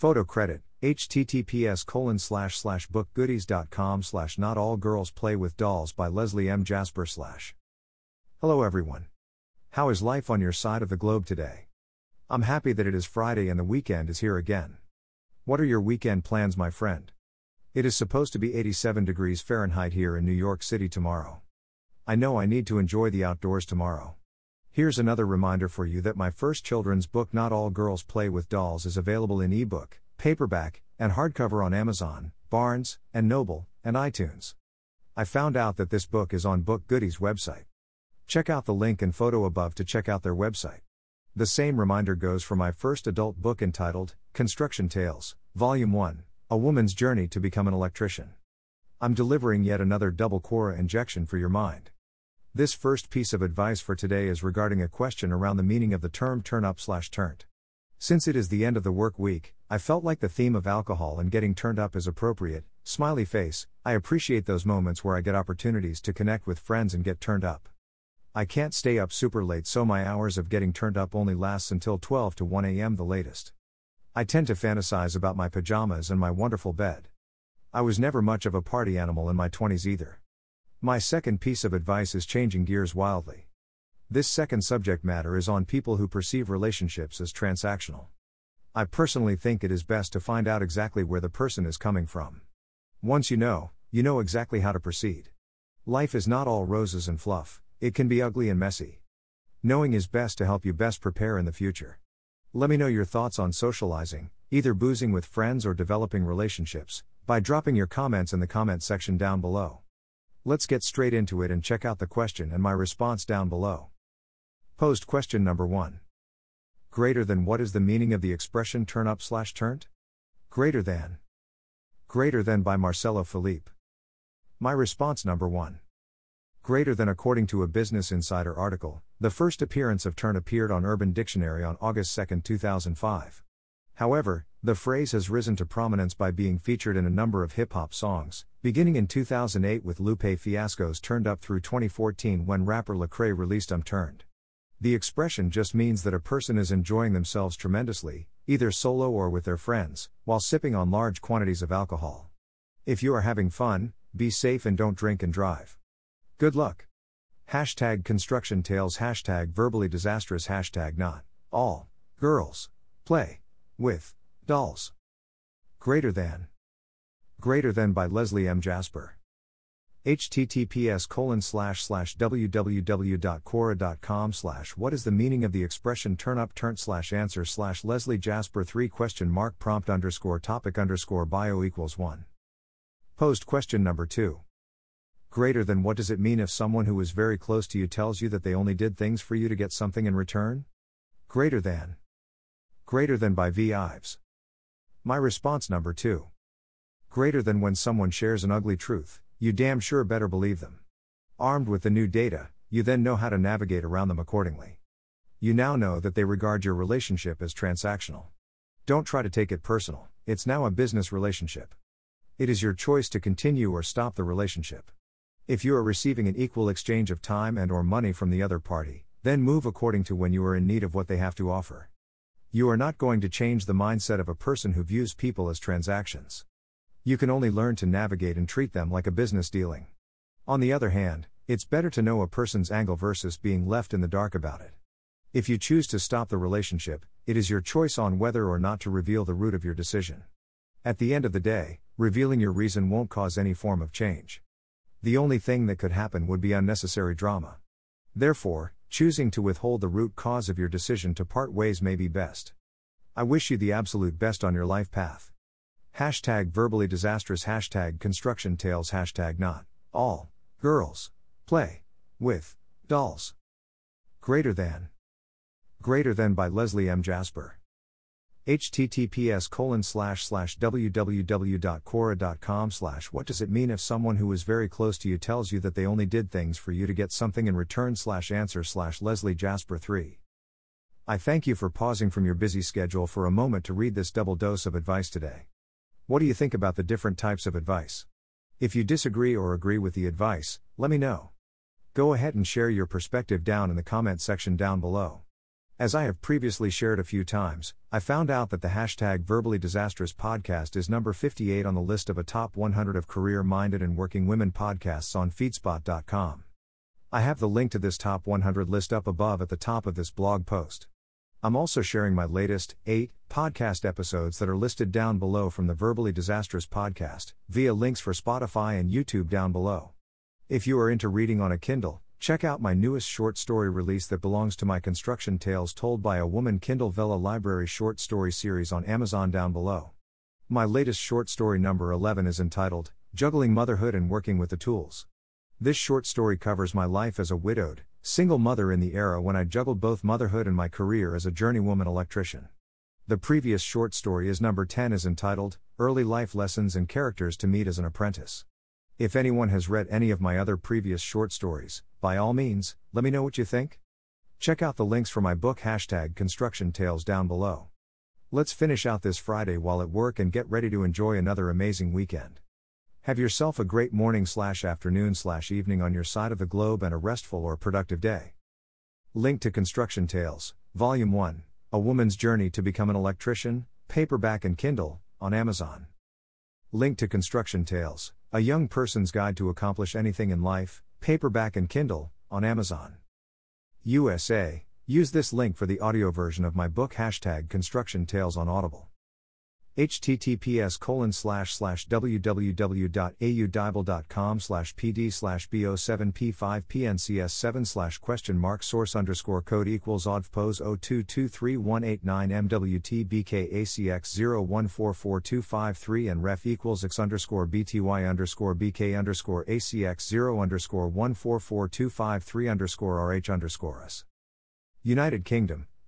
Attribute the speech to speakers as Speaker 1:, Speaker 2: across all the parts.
Speaker 1: Photo credit, https colon slash slash bookgoodies.com slash not all girls play with dolls by Leslie M. Jasper slash. Hello everyone. How is life on your side of the globe today? I'm happy that it is Friday and the weekend is here again. What are your weekend plans, my friend? It is supposed to be 87 degrees Fahrenheit here in New York City tomorrow. I know I need to enjoy the outdoors tomorrow. Here's another reminder for you that my first children's book, Not All Girls Play with Dolls, is available in ebook, paperback, and hardcover on Amazon, Barnes, and Noble, and iTunes. I found out that this book is on Book Goodies website. Check out the link and photo above to check out their website. The same reminder goes for my first adult book entitled Construction Tales, Volume 1 A Woman's Journey to Become an Electrician. I'm delivering yet another double Quora injection for your mind. This first piece of advice for today is regarding a question around the meaning of the term turn up slash turnt. Since it is the end of the work week, I felt like the theme of alcohol and getting turned up is appropriate. Smiley face, I appreciate those moments where I get opportunities to connect with friends and get turned up. I can't stay up super late, so my hours of getting turned up only lasts until 12 to 1 a.m. the latest. I tend to fantasize about my pajamas and my wonderful bed. I was never much of a party animal in my 20s either. My second piece of advice is changing gears wildly. This second subject matter is on people who perceive relationships as transactional. I personally think it is best to find out exactly where the person is coming from. Once you know, you know exactly how to proceed. Life is not all roses and fluff, it can be ugly and messy. Knowing is best to help you best prepare in the future. Let me know your thoughts on socializing, either boozing with friends or developing relationships, by dropping your comments in the comment section down below. Let's get straight into it and check out the question and my response down below. Posed question number 1. Greater than what is the meaning of the expression turn up slash turnt? Greater than. Greater than by Marcelo Philippe. My response number 1. Greater than according to a Business Insider article, the first appearance of turn appeared on Urban Dictionary on August 2, 2005. However, the phrase has risen to prominence by being featured in a number of hip hop songs, beginning in 2008 with Lupe Fiasco's Turned Up through 2014 when rapper Lecrae released I'm Turnt. The expression just means that a person is enjoying themselves tremendously, either solo or with their friends, while sipping on large quantities of alcohol. If you are having fun, be safe and don't drink and drive. Good luck. Hashtag construction tales, hashtag verbally disastrous, hashtag not all girls play with dolls. Greater than. Greater than by Leslie M. Jasper https colon slash slash www.quora.com slash what is the meaning of the expression turn up turnt slash answer slash leslie jasper 3 question mark prompt underscore topic underscore bio equals 1 Post question number 2 greater than what does it mean if someone who is very close to you tells you that they only did things for you to get something in return greater than greater than by v ives my response number 2 greater than when someone shares an ugly truth you damn sure better believe them. Armed with the new data, you then know how to navigate around them accordingly. You now know that they regard your relationship as transactional. Don't try to take it personal, it's now a business relationship. It is your choice to continue or stop the relationship. If you are receiving an equal exchange of time and or money from the other party, then move according to when you are in need of what they have to offer. You are not going to change the mindset of a person who views people as transactions. You can only learn to navigate and treat them like a business dealing. On the other hand, it's better to know a person's angle versus being left in the dark about it. If you choose to stop the relationship, it is your choice on whether or not to reveal the root of your decision. At the end of the day, revealing your reason won't cause any form of change. The only thing that could happen would be unnecessary drama. Therefore, choosing to withhold the root cause of your decision to part ways may be best. I wish you the absolute best on your life path. Hashtag verbally disastrous hashtag construction tales hashtag not all girls play with dolls. Greater than. Greater than by Leslie M. Jasper. Https colon slash slash www.quora.com slash what does it mean if someone who is very close to you tells you that they only did things for you to get something in return slash answer slash Leslie Jasper 3. I thank you for pausing from your busy schedule for a moment to read this double dose of advice today. What do you think about the different types of advice? If you disagree or agree with the advice, let me know. Go ahead and share your perspective down in the comment section down below. As I have previously shared a few times, I found out that the hashtag Verbally Disastrous podcast is number 58 on the list of a top 100 of career minded and working women podcasts on feedspot.com. I have the link to this top 100 list up above at the top of this blog post. I'm also sharing my latest, 8 podcast episodes that are listed down below from the Verbally Disastrous podcast, via links for Spotify and YouTube down below. If you are into reading on a Kindle, Check out my newest short story release that belongs to my Construction Tales Told by a Woman Kindle Vella Library short story series on Amazon down below. My latest short story number 11 is entitled Juggling Motherhood and Working with the Tools. This short story covers my life as a widowed, single mother in the era when I juggled both motherhood and my career as a journeywoman electrician. The previous short story is number 10 is entitled Early Life Lessons and Characters to Meet as an Apprentice. If anyone has read any of my other previous short stories, by all means, let me know what you think. Check out the links for my book hashtag construction tales down below. Let's finish out this Friday while at work and get ready to enjoy another amazing weekend. Have yourself a great morning slash afternoon slash evening on your side of the globe and a restful or productive day. Link to Construction Tales, Volume 1, A Woman's Journey to Become an Electrician, paperback and Kindle, on Amazon. Link to Construction Tales, A Young Person's Guide to Accomplish Anything in Life, paperback and Kindle, on Amazon. USA, use this link for the audio version of my book hashtag Construction Tales on Audible https colon slash slash www.audible.com slash pd slash bo7p5 pncs7 slash question mark source underscore code equals oddpose 02231889 mwt bkacx 0144253 and ref equals x underscore bty underscore bk underscore acx 0 underscore 144253 underscore rh underscore us. United Kingdom,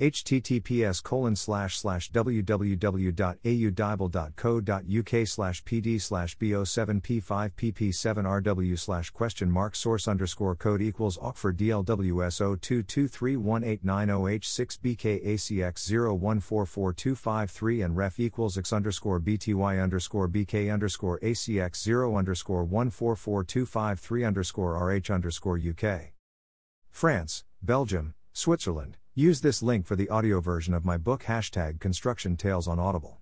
Speaker 1: Https colon slash slash www.audible.co.uk slash pd slash bo7p5 pp7rw slash question mark source underscore code equals Oxford DLWS 02231890H6 BKACX 0144253 and ref equals x underscore BTY underscore BK underscore ACX 0 underscore 144253 underscore RH underscore UK. France, Belgium, Switzerland. Use this link for the audio version of my book hashtag construction tales on Audible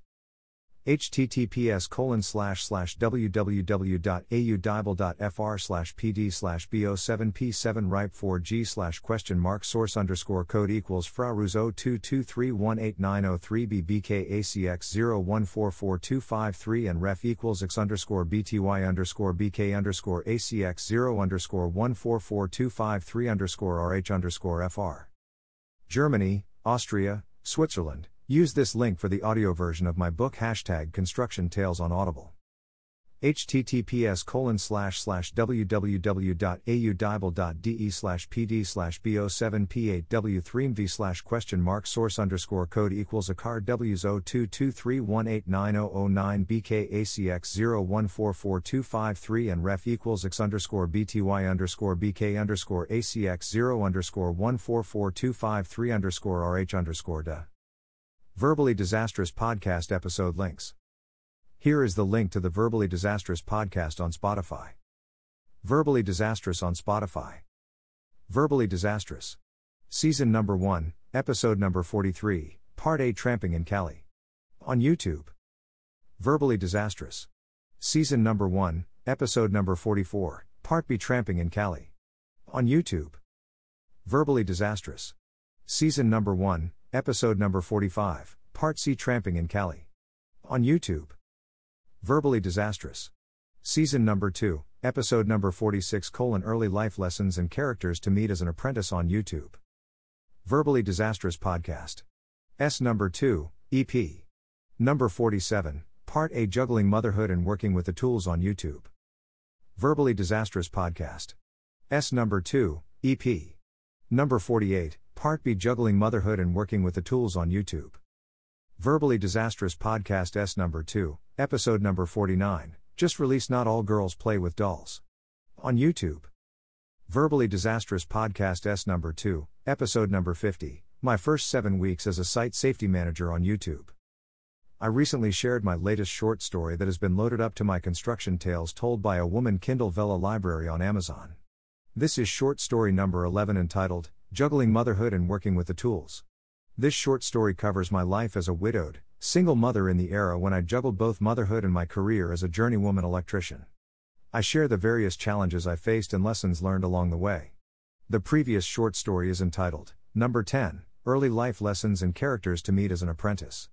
Speaker 1: https colon slash slash www.audible.fr slash pd slash bo7p7 ripe 4g slash question mark source underscore code equals fraruz 0223189003 bbkacx 0144253 and ref equals x underscore bty underscore bk underscore acx 0 underscore 144253 underscore rh underscore fr. Germany, Austria, Switzerland. Use this link for the audio version of my book hashtag construction tales on Audible. Https colon slash slash www.audible.de slash pd slash bo7p8w3mv slash question mark source underscore code equals a card w's 0223189009 bkacx 0144253 and ref equals x underscore bty underscore bk underscore acx 0 underscore 144253 underscore rh underscore da. Verbally Disastrous Podcast episode links. Here is the link to the Verbally Disastrous podcast on Spotify. Verbally Disastrous on Spotify. Verbally Disastrous. Season number 1, episode number 43, Part A Tramping in Cali. On YouTube. Verbally Disastrous. Season number 1, episode number 44, Part B Tramping in Cali. On YouTube. Verbally Disastrous. Season number 1, Episode number 45, Part C Tramping in Cali. On YouTube. Verbally Disastrous. Season number 2, Episode number 46 colon Early Life Lessons and Characters to Meet as an Apprentice on YouTube. Verbally Disastrous Podcast. S number 2, EP. Number 47, Part A Juggling Motherhood and Working with the Tools on YouTube. Verbally Disastrous Podcast. S number 2, EP. Number 48, Part B Juggling Motherhood and Working with the Tools on YouTube. Verbally Disastrous Podcast S number 2, episode number 49, just released Not All Girls Play with Dolls. On YouTube. Verbally Disastrous Podcast S number 2, episode number 50, my first seven weeks as a site safety manager on YouTube. I recently shared my latest short story that has been loaded up to my construction tales told by a woman Kindle Vella library on Amazon. This is short story number 11 entitled, Juggling Motherhood and Working with the Tools. This short story covers my life as a widowed, single mother in the era when I juggled both motherhood and my career as a journeywoman electrician. I share the various challenges I faced and lessons learned along the way. The previous short story is entitled, Number 10 Early Life Lessons and Characters to Meet as an Apprentice.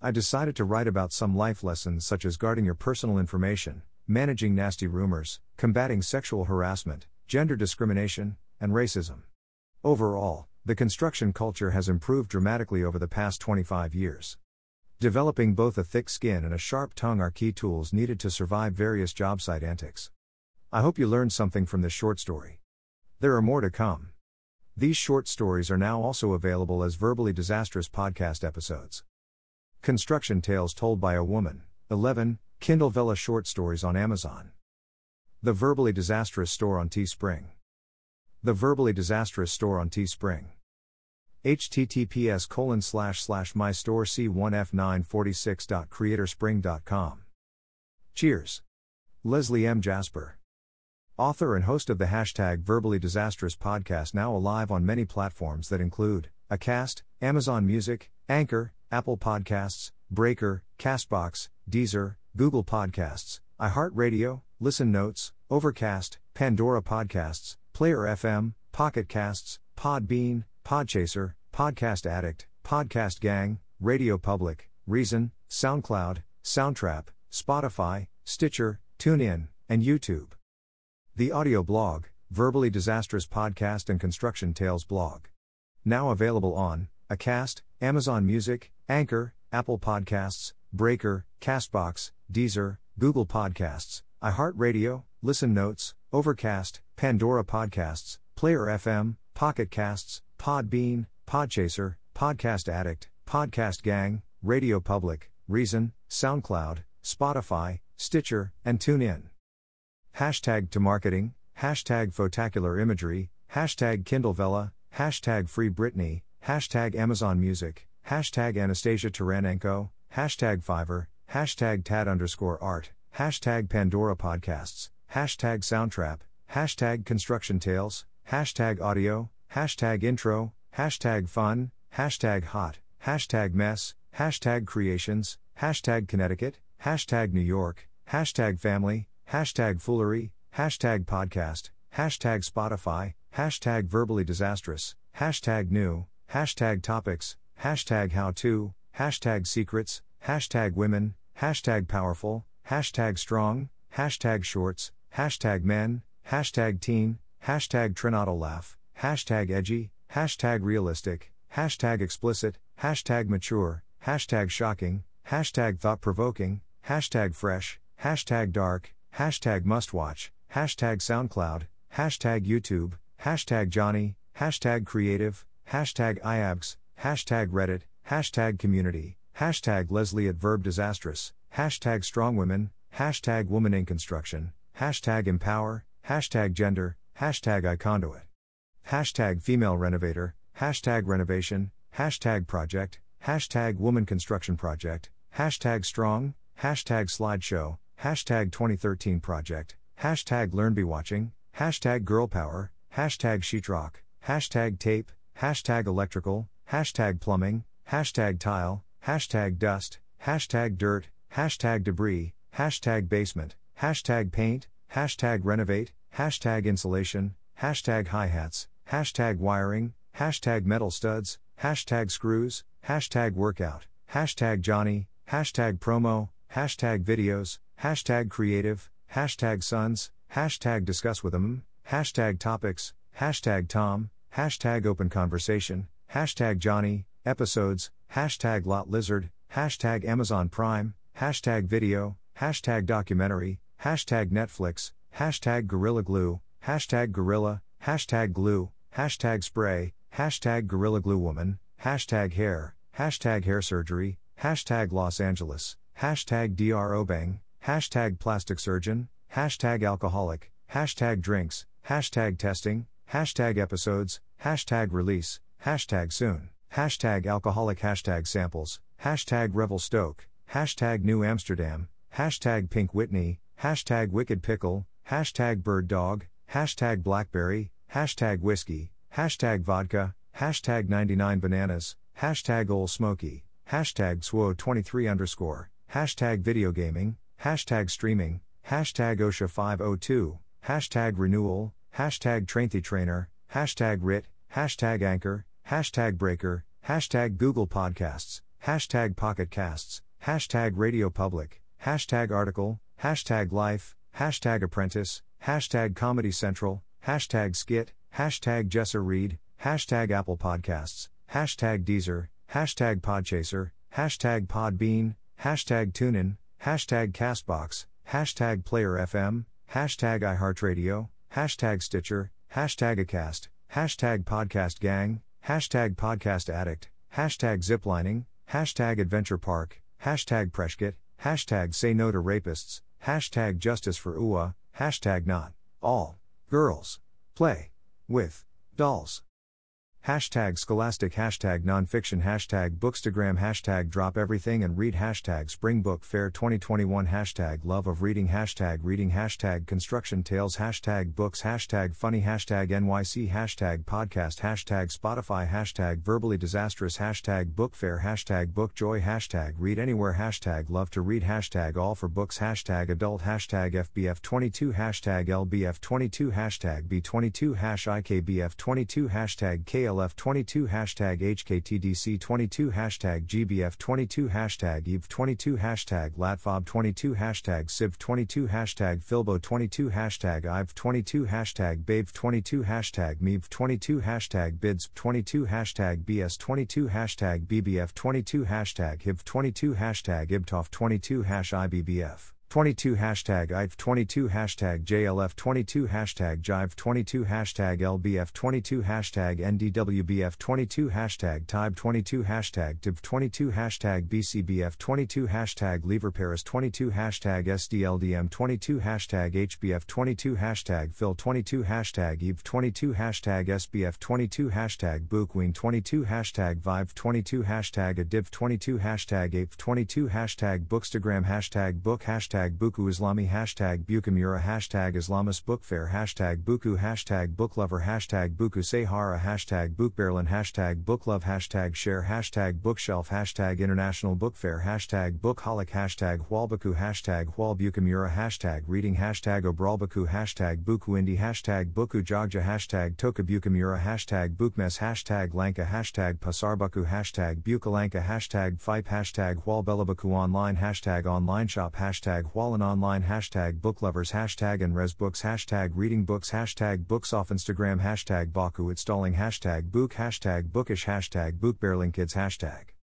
Speaker 1: I decided to write about some life lessons such as guarding your personal information, managing nasty rumors, combating sexual harassment, gender discrimination, and racism. Overall, the construction culture has improved dramatically over the past 25 years. Developing both a thick skin and a sharp tongue are key tools needed to survive various job site antics. I hope you learned something from this short story. There are more to come. These short stories are now also available as verbally disastrous podcast episodes. Construction Tales Told by a Woman, 11, Kindle Vella Short Stories on Amazon. The Verbally Disastrous Store on Teespring. The Verbally Disastrous Store on Teespring https colon slash slash my store c1f946.creatorspring.com. Cheers. Leslie M. Jasper. Author and host of the hashtag Verbally Disastrous podcast, now alive on many platforms that include Acast, Amazon Music, Anchor, Apple Podcasts, Breaker, Castbox, Deezer, Google Podcasts, iHeartRadio, Listen Notes, Overcast, Pandora Podcasts, Player FM, Pocket Casts, Podbean, Podchaser, Podcast Addict, Podcast Gang, Radio Public, Reason, SoundCloud, Soundtrap, Spotify, Stitcher, TuneIn, and YouTube. The audio blog, Verbally Disastrous Podcast and Construction Tales blog. Now available on Acast, Amazon Music, Anchor, Apple Podcasts, Breaker, Castbox, Deezer, Google Podcasts, iHeartRadio, Listen Notes, Overcast, Pandora Podcasts, Player FM, Pocket Casts, Podbean, Podchaser, Podcast Addict, Podcast Gang, Radio Public, Reason, SoundCloud, Spotify, Stitcher, and TuneIn. Hashtag to marketing, hashtag photacular imagery, hashtag Kindle Vella, hashtag Free Britney, hashtag Amazon Music, hashtag Anastasia Taranenko, hashtag Fiverr, hashtag Tad underscore art, hashtag Pandora Podcasts, hashtag Soundtrap, hashtag Construction Tales, hashtag Audio, hashtag Intro, hashtag Fun, hashtag Hot, hashtag Mess, hashtag Creations, hashtag Connecticut, hashtag New York, hashtag Family, hashtag Foolery, hashtag Podcast, hashtag Spotify, hashtag Verbally Disastrous, hashtag New, hashtag Topics, hashtag How To, hashtag Secrets, hashtag Women, hashtag Powerful, hashtag Strong, hashtag Shorts, hashtag Men, hashtag Teen, hashtag Trinato Laugh, hashtag edgy, hashtag realistic, hashtag explicit, hashtag mature, hashtag shocking, hashtag thought provoking, hashtag fresh, hashtag dark, hashtag must watch, hashtag SoundCloud, hashtag YouTube, hashtag Johnny, hashtag creative, hashtag IABS, hashtag Reddit, hashtag community, hashtag Leslie at Verb Disastrous, hashtag strong women, hashtag woman in construction, hashtag empower, hashtag gender, hashtag iConduit. Hashtag female renovator, hashtag renovation, hashtag project, hashtag woman construction project, hashtag strong, hashtag slideshow, hashtag 2013 project, hashtag learn be watching, hashtag girl power, hashtag sheetrock, hashtag tape, hashtag electrical, hashtag plumbing, hashtag tile, hashtag dust, hashtag dirt, hashtag debris, hashtag basement, hashtag paint, hashtag renovate, hashtag insulation, hashtag hi hats, hashtag wiring, hashtag metal studs, hashtag screws, hashtag workout, hashtag Johnny, hashtag promo, hashtag videos, hashtag creative, hashtag sons, hashtag discuss with them, hashtag topics, hashtag Tom, hashtag open conversation, hashtag Johnny, episodes, hashtag lot lizard, hashtag Amazon Prime, hashtag video, hashtag documentary, hashtag Netflix, hashtag Gorilla Glue, hashtag Gorilla, hashtag Glue, hashtag spray, hashtag Gorilla Glue Woman, hashtag hair, hashtag hair surgery, hashtag Los Angeles, hashtag DR Obeng, hashtag plastic surgeon, hashtag alcoholic, hashtag drinks, hashtag testing, hashtag episodes, hashtag release, hashtag soon, hashtag alcoholic, hashtag samples, hashtag revel stoke, hashtag new Amsterdam, hashtag pink Whitney, hashtag wicked pickle, hashtag bird dog, hashtag blackberry, hashtag whiskey, hashtag vodka, hashtag 99 bananas, hashtag old smoky, hashtag swo23 underscore, hashtag video gaming, hashtag streaming, hashtag OSHA 502, hashtag renewal, hashtag Train the Trainer, hashtag RIT, hashtag Anchor, hashtag Breaker, hashtag Google Podcasts, hashtag Pocket Casts, hashtag Radio Public, hashtag Article, hashtag Life, hashtag Apprentice, hashtag Comedy Central, hashtag Skit, hashtag Jessa Reed, hashtag Apple Podcasts, hashtag Deezer, hashtag Podchaser, hashtag Podbean, hashtag TuneIn, hashtag Castbox, hashtag Player FM, hashtag iHeartRadio, hashtag Stitcher, hashtag Acast, hashtag Podcast Gang, hashtag Podcast Addict, hashtag Ziplining, hashtag Adventure Park, hashtag Preshkit, hashtag Say No to Rapists, hashtag Justice for UA, hashtag Not All Girls. Play. With. Dolls. Hashtag scholastic, hashtag nonfiction, hashtag bookstagram, hashtag drop everything and read, hashtag spring book fair 2021, hashtag love of reading, hashtag reading, hashtag construction tales, hashtag books, hashtag funny, hashtag NYC, hashtag podcast, hashtag Spotify, hashtag verbally disastrous, hashtag book fair, hashtag book joy, hashtag read anywhere, hashtag love to read, hashtag all for books, hashtag adult, hashtag FBF22, hashtag LBF22, hashtag B22, hash IKBF22, hashtag KL LF22 hashtag HKTDC22 hashtag GBF22 hashtag EVE22 hashtag LATFOB22 hashtag CIV22 hashtag Filbo22 hashtag IVE22 hashtag BAVE22 hashtag MEVE22 hashtag BIDS22 hashtag BS22 hashtag BBF22 hashtag HIV22 hashtag IBTOF22 hash IBBF 22 hashtag IVE 22 hashtag JLF 22 hashtag Jive 22 hashtag LBF 22 hashtag NDWBF 22 hashtag TIBE 22 hashtag TIB 22 hashtag BCBF 22 hashtag Lever Paris 22 hashtag SDLDM 22 hashtag HBF 22 hashtag Phil 22 hashtag EVE 22 hashtag SBF 22 hashtag Bookween 22 hashtag Vive 22 hashtag ADIV 22 hashtag APE 22 hashtag Bookstagram hashtag Book hashtag hashtag Buku Islami hashtag Bukamura hashtag Islamist Book Fair hashtag Buku hashtag Booklover hashtag Buku Sahara hashtag Bookberlin hashtag Booklove hashtag Share hashtag Bookshelf hashtag International Book Fair hashtag Bookholic hashtag Hualbaku hashtag Hualbukamura hashtag Reading hashtag Obralbaku hashtag Buku Indie hashtag Buku Jogja hashtag Tokabukamura hashtag Bookmess hashtag Lanka hashtag Pasarbaku hashtag Bukalanka hashtag Fipe hashtag Hualbelabaku online hashtag online shop hashtag Hualan online hashtag booklovers hashtag and resbooks hashtag reading books hashtag books off Instagram hashtag Baku installing hashtag book hashtag bookish hashtag bookbearlingkids hashtag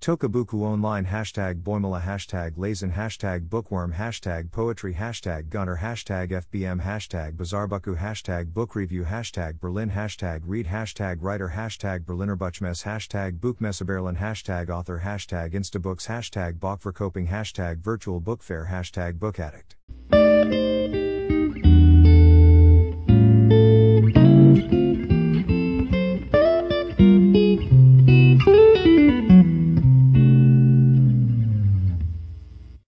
Speaker 1: Tokabuku online hashtag Boimala hashtag Lazen hashtag Bookworm hashtag Poetry hashtag Gunner hashtag FBM hashtag Bazaarbuku hashtag Book Review hashtag Berlin hashtag Read hashtag Writer hashtag Berlinerbuchmesse hashtag Buchmesseberlin hashtag Author hashtag Instabooks hashtag Bachverkoping hashtag Virtual Book Fair hashtag Book Addict